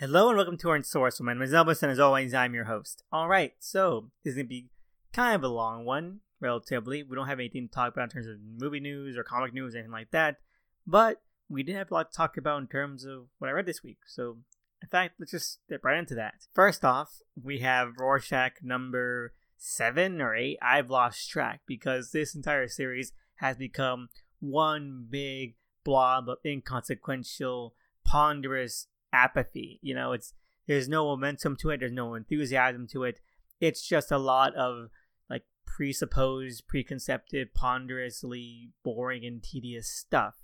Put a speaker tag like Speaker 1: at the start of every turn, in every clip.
Speaker 1: Hello and welcome to Unsourced. My name is Elvis, and as always, I'm your host. All right, so this is gonna be kind of a long one, relatively. We don't have anything to talk about in terms of movie news or comic news, anything like that. But we did have a lot to talk about in terms of what I read this week. So, in fact, let's just step right into that. First off, we have Rorschach number seven or eight. I've lost track because this entire series has become one big blob of inconsequential, ponderous apathy. You know, it's there's no momentum to it, there's no enthusiasm to it. It's just a lot of like presupposed, preconcepted, ponderously boring and tedious stuff.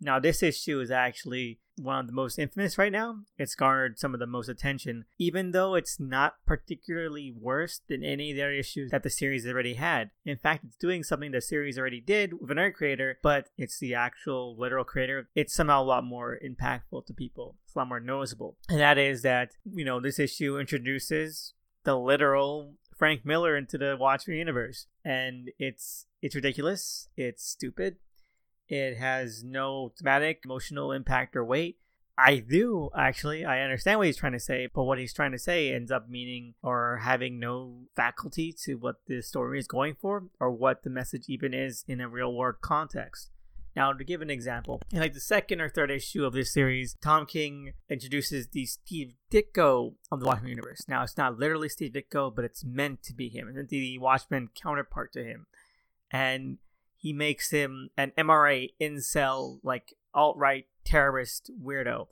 Speaker 1: Now, this issue is actually one of the most infamous right now. It's garnered some of the most attention, even though it's not particularly worse than any of the other issues that the series already had. In fact, it's doing something the series already did with another creator, but it's the actual literal creator. It's somehow a lot more impactful to people. It's a lot more noticeable. And that is that, you know, this issue introduces the literal Frank Miller into the Watchmen universe. And it's it's ridiculous. It's stupid it has no thematic, emotional impact or weight. I do actually. I understand what he's trying to say, but what he's trying to say ends up meaning or having no faculty to what the story is going for or what the message even is in a real world context. Now, to give an example, in like the second or third issue of this series, Tom King introduces the Steve Ditko of the Watchmen universe. Now, it's not literally Steve Ditko, but it's meant to be him. It's meant to be the Watchmen counterpart to him. And he makes him an MRA incel, like alt right terrorist weirdo,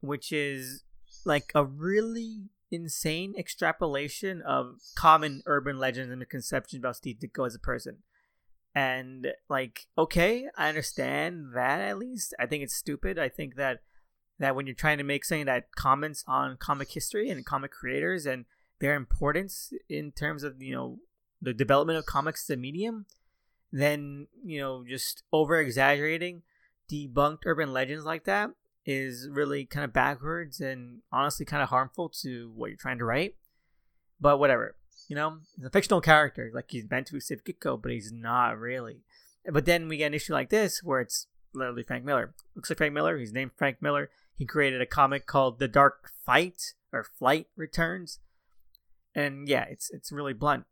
Speaker 1: which is like a really insane extrapolation of common urban legends and misconceptions about Steve Ditko as a person. And like, okay, I understand that at least. I think it's stupid. I think that that when you're trying to make something that comments on comic history and comic creators and their importance in terms of you know the development of comics as a medium, then you know just over exaggerating debunked urban legends like that is really kind of backwards and honestly kind of harmful to what you're trying to write. But whatever, you know, the fictional character. Like he's meant to be Steve but he's not really. But then we get an issue like this where it's literally Frank Miller. Looks like Frank Miller. He's named Frank Miller. He created a comic called The Dark Fight or Flight Returns, and yeah, it's it's really blunt.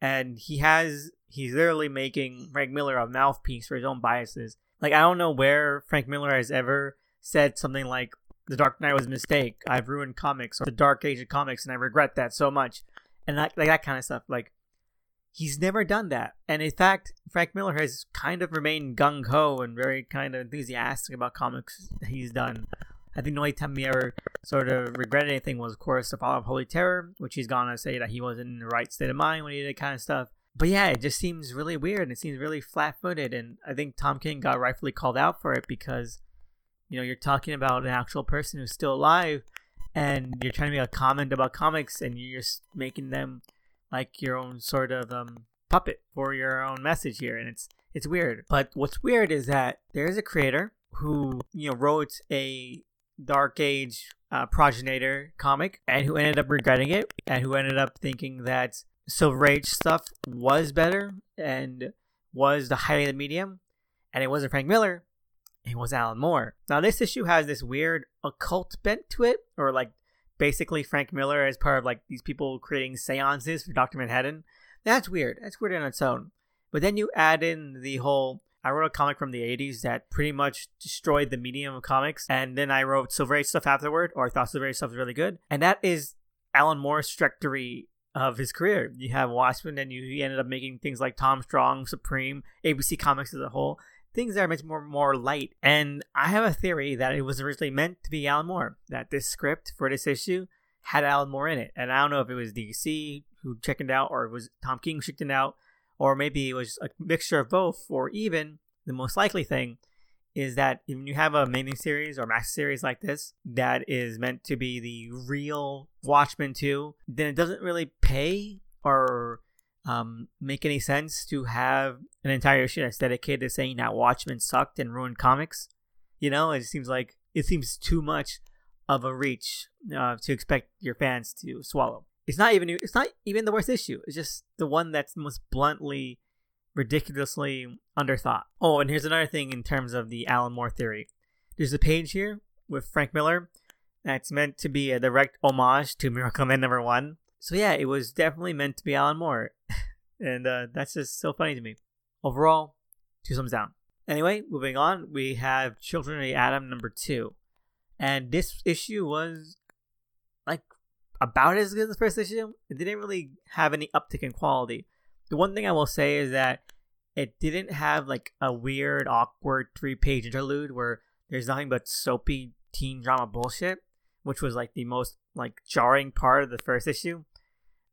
Speaker 1: And he has he's literally making Frank Miller a mouthpiece for his own biases. Like I don't know where Frank Miller has ever said something like "The Dark Knight was a mistake. I've ruined comics or the Dark Age of comics, and I regret that so much," and that, like that kind of stuff. Like he's never done that, and in fact, Frank Miller has kind of remained gung ho and very kind of enthusiastic about comics he's done. I think the only time he ever sort of regretted anything was, of course, the Fall of Holy Terror, which he's gonna say that he wasn't in the right state of mind when he did that kind of stuff but yeah, it just seems really weird and it seems really flat footed. And I think Tom King got rightfully called out for it because, you know, you're talking about an actual person who's still alive and you're trying to make a comment about comics and you're just making them like your own sort of um, puppet for your own message here. And it's, it's weird. But what's weird is that there's a creator who, you know, wrote a Dark Age uh, progenitor comic and who ended up regretting it and who ended up thinking that Silver Age stuff was better and was the highlight of the medium, and it wasn't Frank Miller, it was Alan Moore. Now this issue has this weird occult bent to it, or like basically Frank Miller as part of like these people creating seances for Doctor Manhattan. That's weird. That's weird on its own. But then you add in the whole I wrote a comic from the 80s that pretty much destroyed the medium of comics. And then I wrote Silver Age stuff afterward, or I thought Silver Age stuff was really good. And that is Alan Moore's trajectory of his career. You have Watchmen, and you he ended up making things like Tom Strong, Supreme, ABC Comics as a whole, things that are much more more light. And I have a theory that it was originally meant to be Alan Moore. That this script for this issue had Alan Moore in it, and I don't know if it was DC who checked it out, or it was Tom King checked it out, or maybe it was a mixture of both, or even the most likely thing is that when you have a mini series or max series like this that is meant to be the real Watchmen 2, then it doesn't really pay or um, make any sense to have an entire issue that's dedicated to saying that Watchmen sucked and ruined comics. You know, it seems like it seems too much of a reach uh, to expect your fans to swallow. It's not even it's not even the worst issue. It's just the one that's most bluntly ridiculously underthought. Oh, and here's another thing in terms of the Alan Moore theory. There's a page here with Frank Miller that's meant to be a direct homage to Miracleman number one. So yeah, it was definitely meant to be Alan Moore, and uh, that's just so funny to me. Overall, two thumbs down. Anyway, moving on, we have Children of the Atom number two, and this issue was like about as good as the first issue. It didn't really have any uptick in quality. The one thing I will say is that it didn't have like a weird, awkward three page interlude where there's nothing but soapy teen drama bullshit, which was like the most like jarring part of the first issue.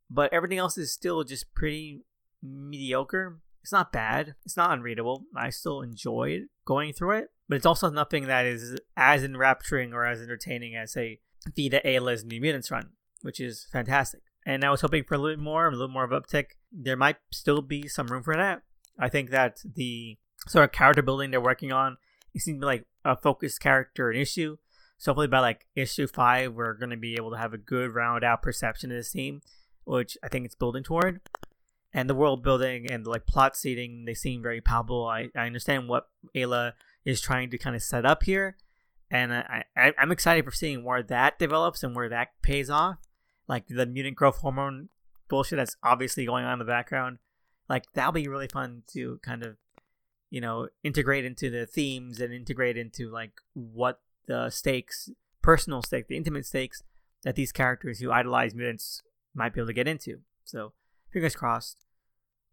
Speaker 1: But everything else is still just pretty mediocre. It's not bad. It's not unreadable. I still enjoyed going through it, but it's also nothing that is as enrapturing or as entertaining as say Vita Ayala's New Mutants run, which is fantastic. And I was hoping for a little bit more, a little more of uptick. There might still be some room for that. I think that the sort of character building they're working on it seems to be like a focused character and issue. So hopefully by like issue five, we're gonna be able to have a good round out perception of this team, which I think it's building toward. And the world building and like plot seeding, they seem very palpable. I, I understand what Ayala is trying to kind of set up here, and I, I I'm excited for seeing where that develops and where that pays off. Like the mutant growth hormone bullshit that's obviously going on in the background like that'll be really fun to kind of you know integrate into the themes and integrate into like what the stakes personal stakes the intimate stakes that these characters who idolize mutants might be able to get into. So fingers crossed.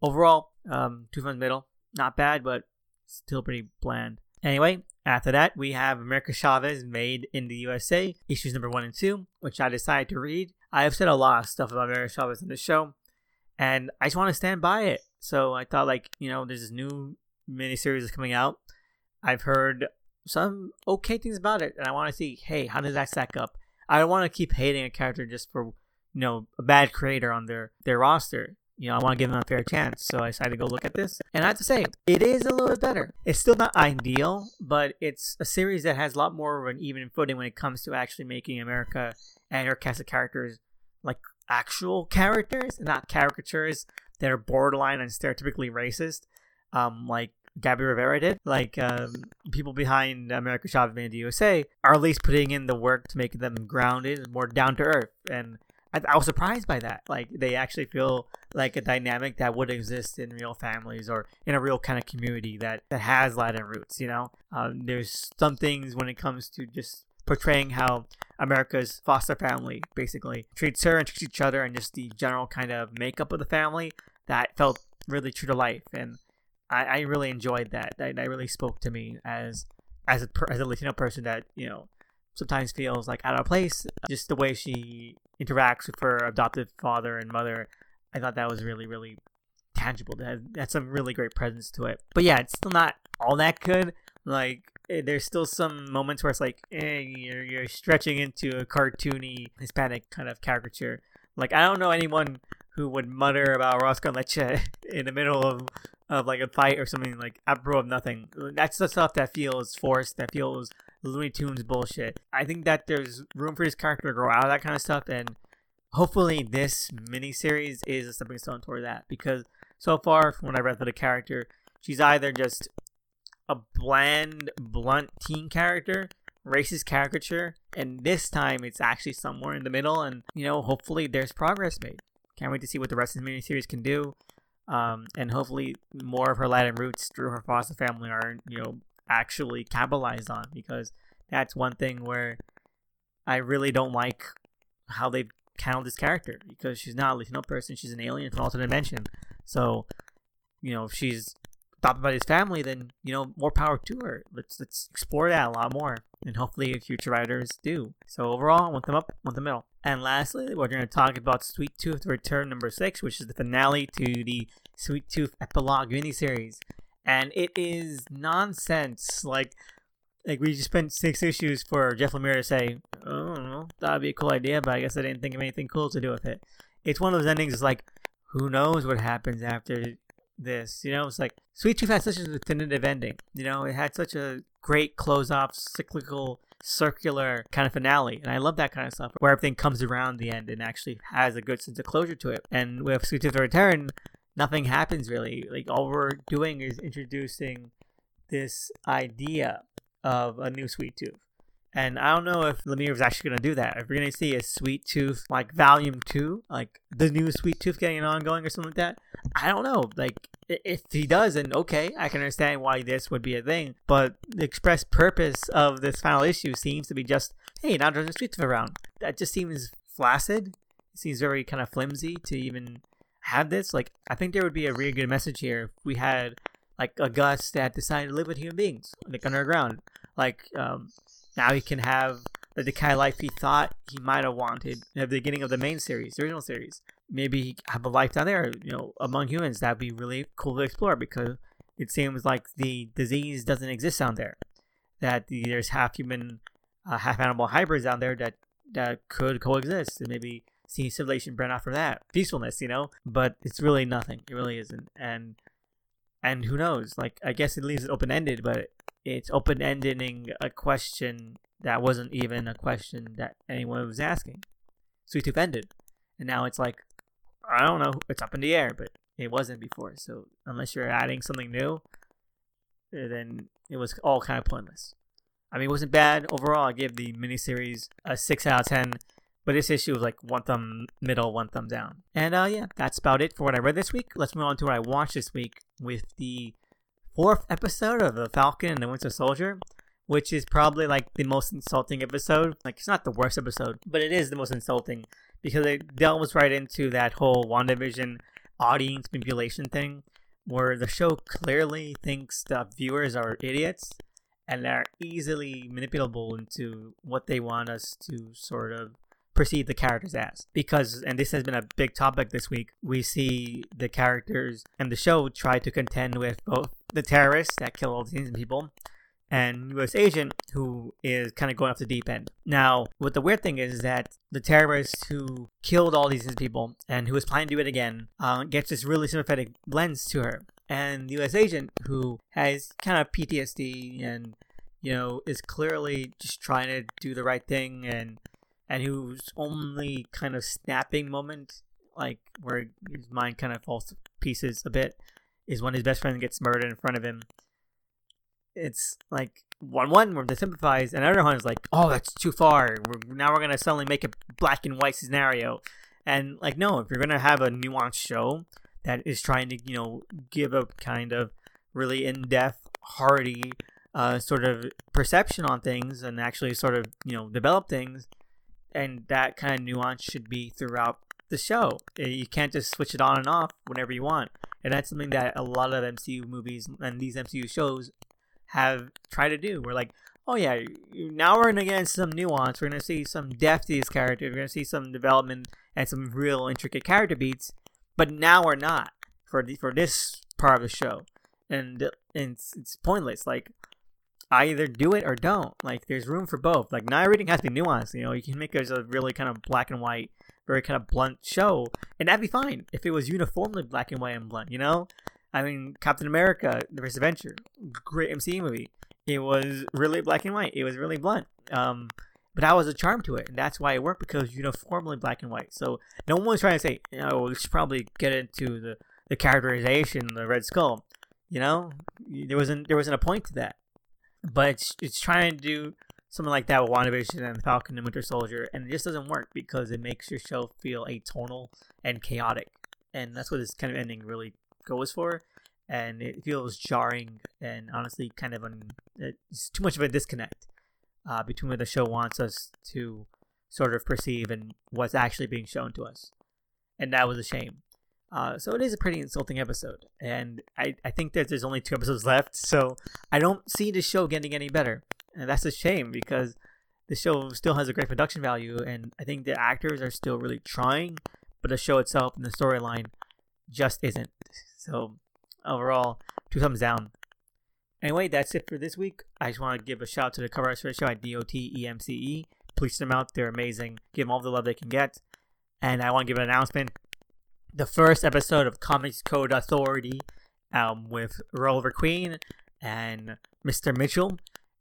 Speaker 1: Overall um two thumbs middle. Not bad but still pretty bland. Anyway after that we have america chavez made in the usa issues number one and two which i decided to read i have said a lot of stuff about america chavez in the show and I just want to stand by it. So I thought, like, you know, there's this new miniseries that's coming out. I've heard some okay things about it, and I want to see, hey, how does that stack up? I don't want to keep hating a character just for, you know, a bad creator on their their roster. You know, I want to give them a fair chance. So I decided to go look at this, and I have to say, it is a little bit better. It's still not ideal, but it's a series that has a lot more of an even footing when it comes to actually making America and her cast of characters like actual characters, not caricatures that are borderline and stereotypically racist, um, like Gabby Rivera did. Like um, people behind America Chavez in the USA are at least putting in the work to make them grounded and more down to earth. And I, I, was surprised by that. Like they actually feel like a dynamic that would exist in real families or in a real kind of community that that has Latin roots. You know, um, there's some things when it comes to just portraying how America's foster family basically treats her and treats each other and just the general kind of makeup of the family that felt really true to life. And I, I really enjoyed that. That, that really spoke to me as as a as a Latino person that you know sometimes feels like out of place. Just the way she interacts with her adoptive father and mother, I thought that was really really tangible. That had some really great presence to it. But yeah, it's still not all that good. Like Eh, there's still some moments where it's like eh, you're, you're stretching into a cartoony Hispanic kind of caricature. Like I don't know anyone who would mutter about Roscoe Leche in the middle of of like a fight or something like apropos of nothing. That's the stuff that feels forced, that feels Looney Tunes bullshit. I think that there's room for this character to grow out of that kind of stuff, and hopefully this miniseries is a stepping stone toward that. Because so far, from what I read for the character, she's either just a bland, blunt teen character, racist caricature, and this time it's actually somewhere in the middle, and you know, hopefully there's progress made. Can't wait to see what the rest of the miniseries can do, um, and hopefully more of her Latin roots through her foster family are, you know, actually capitalized on because that's one thing where I really don't like how they've handled this character because she's not a Latino person, she's an alien from alternate dimension. So, you know, if she's adopted by his family, then you know more power to her. Let's let's explore that a lot more, and hopefully future writers do. So overall, I want them up, want them middle. And lastly, we're going to talk about Sweet Tooth Return number six, which is the finale to the Sweet Tooth epilogue miniseries, and it is nonsense. Like like we just spent six issues for Jeff Lemire to say, oh, that'd be a cool idea, but I guess I didn't think of anything cool to do with it. It's one of those endings. It's like, who knows what happens after this. You know, it's like Sweet Tooth had such a definitive ending. You know, it had such a great close off, cyclical, circular kind of finale. And I love that kind of stuff where everything comes around the end and actually has a good sense of closure to it. And with Sweet Tooth Return, nothing happens really. Like all we're doing is introducing this idea of a new Sweet Tooth. And I don't know if Lemire is actually going to do that. If we're going to see a Sweet Tooth, like Volume 2, like the new Sweet Tooth getting an ongoing or something like that, I don't know. Like, if he does, then okay, I can understand why this would be a thing. But the express purpose of this final issue seems to be just, hey, now there's a Sweet Tooth around. That just seems flaccid. It seems very kind of flimsy to even have this. Like, I think there would be a really good message here if we had, like, a Gus that decided to live with human beings, like underground. Like, um, now he can have the kind of life he thought he might have wanted at the beginning of the main series, the original series. Maybe have a life down there, you know, among humans. That'd be really cool to explore because it seems like the disease doesn't exist down there. That there's half human, uh, half animal hybrids down there that that could coexist and maybe see civilization burn out from that peacefulness, you know. But it's really nothing. It really isn't. And and who knows? Like I guess it leaves it open ended, but it's open ending a question that wasn't even a question that anyone was asking. So Sweet Tooth ended, and now it's like I don't know, it's up in the air, but it wasn't before. So unless you're adding something new, eh, then it was all kind of pointless. I mean, it wasn't bad overall. I give the miniseries a six out of ten, but this issue was like one thumb middle, one thumb down. And uh, yeah, that's about it for what I read this week. Let's move on to what I watched this week with the fourth episode of The Falcon and the Winter Soldier, which is probably like the most insulting episode. Like, it's not the worst episode, but it is the most insulting because it delves right into that whole WandaVision audience manipulation thing where the show clearly thinks the viewers are idiots and they're easily manipulable into what they want us to sort of perceive the characters as. Because, and this has been a big topic this week, we see the characters and the show try to contend with both the terrorists that kill all these people and U.S. agent who is kind of going off the deep end. Now, what the weird thing is, is that the terrorist who killed all these people and who is planning to do it again uh, gets this really sympathetic lens to her. And the U.S. agent who has kind of PTSD and you know is clearly just trying to do the right thing and and whose only kind of snapping moment, like where his mind kind of falls to pieces a bit, is when his best friend gets murdered in front of him. It's like one one where they sympathize, and another one is like, oh, that's too far. We're, now we're gonna suddenly make a black and white scenario, and like, no, if you're gonna have a nuanced show that is trying to, you know, give a kind of really in depth, hearty, uh, sort of perception on things, and actually sort of, you know, develop things and that kind of nuance should be throughout the show. Eh, you can't just switch it on and off whenever you want, and that's something that a lot of MCU movies and these MCU shows have tried to do. We're like, oh yeah, now we're gonna get some nuance. We're gonna see some depth to these characters. We're gonna see some development and some real intricate character beats. But now we're not for the, for this part of the show, and, and it's, it's pointless. Like either do it or don't. Like there's room for both. Like not everything has to be nuanced. You know, you can make it as a really kind of black and white, very kind of blunt show, and that'd be fine if it was uniformly black and white and blunt. You know, I mean, Captain America: The First Avenger, great MCU movie. It was really black and white. It was really blunt. Um, but that was a charm to it, and that's why it worked because uniformly black and white. So no one's trying to say, you know, we should probably get into the the characterization, the Red Skull. You know, there wasn't there wasn't a point to that but it's, it's trying to do something like that with WandaVision and Falcon and Winter Soldier, and it just doesn't work because it makes your show feel atonal and chaotic, and that's what this kind of ending really goes for. And it feels jarring and honestly kind of un, it's too much of a disconnect uh, between what the show wants us to sort of perceive and what's actually being shown to us, and that was a shame. Uh, so it is a pretty insulting episode, and I, I think that there's only two episodes left, so I don't see the show getting any better, and that's a shame because the show still has a great production value, and I think the actors are still really trying, but the show itself and the storyline just isn't. So overall, two thumbs down. Anyway, that's it for this week. I just want to give a shout out to the cover the show at dotemcee. Please them out; they're amazing. Give them all the love they can get. And I want to give an announcement the first episode of Comics Code Authority um, with Rolver Queen and Mr. Mitchell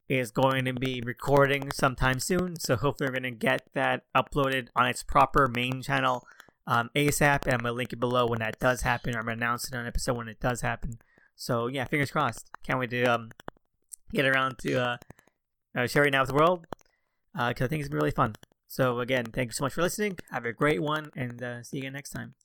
Speaker 1: is going to be recording sometime soon. So hopefully we're going to get that uploaded on its proper main channel um, ASAP. And I'm going to link it below when that does happen. I'm going to announce it on episode when it does happen. So yeah, fingers crossed. Can't wait to um, get around to uh, uh, sharing that with the world. because I think it's been really fun. So again, thank you so much for listening. Have a great one, and uh, see you again next time.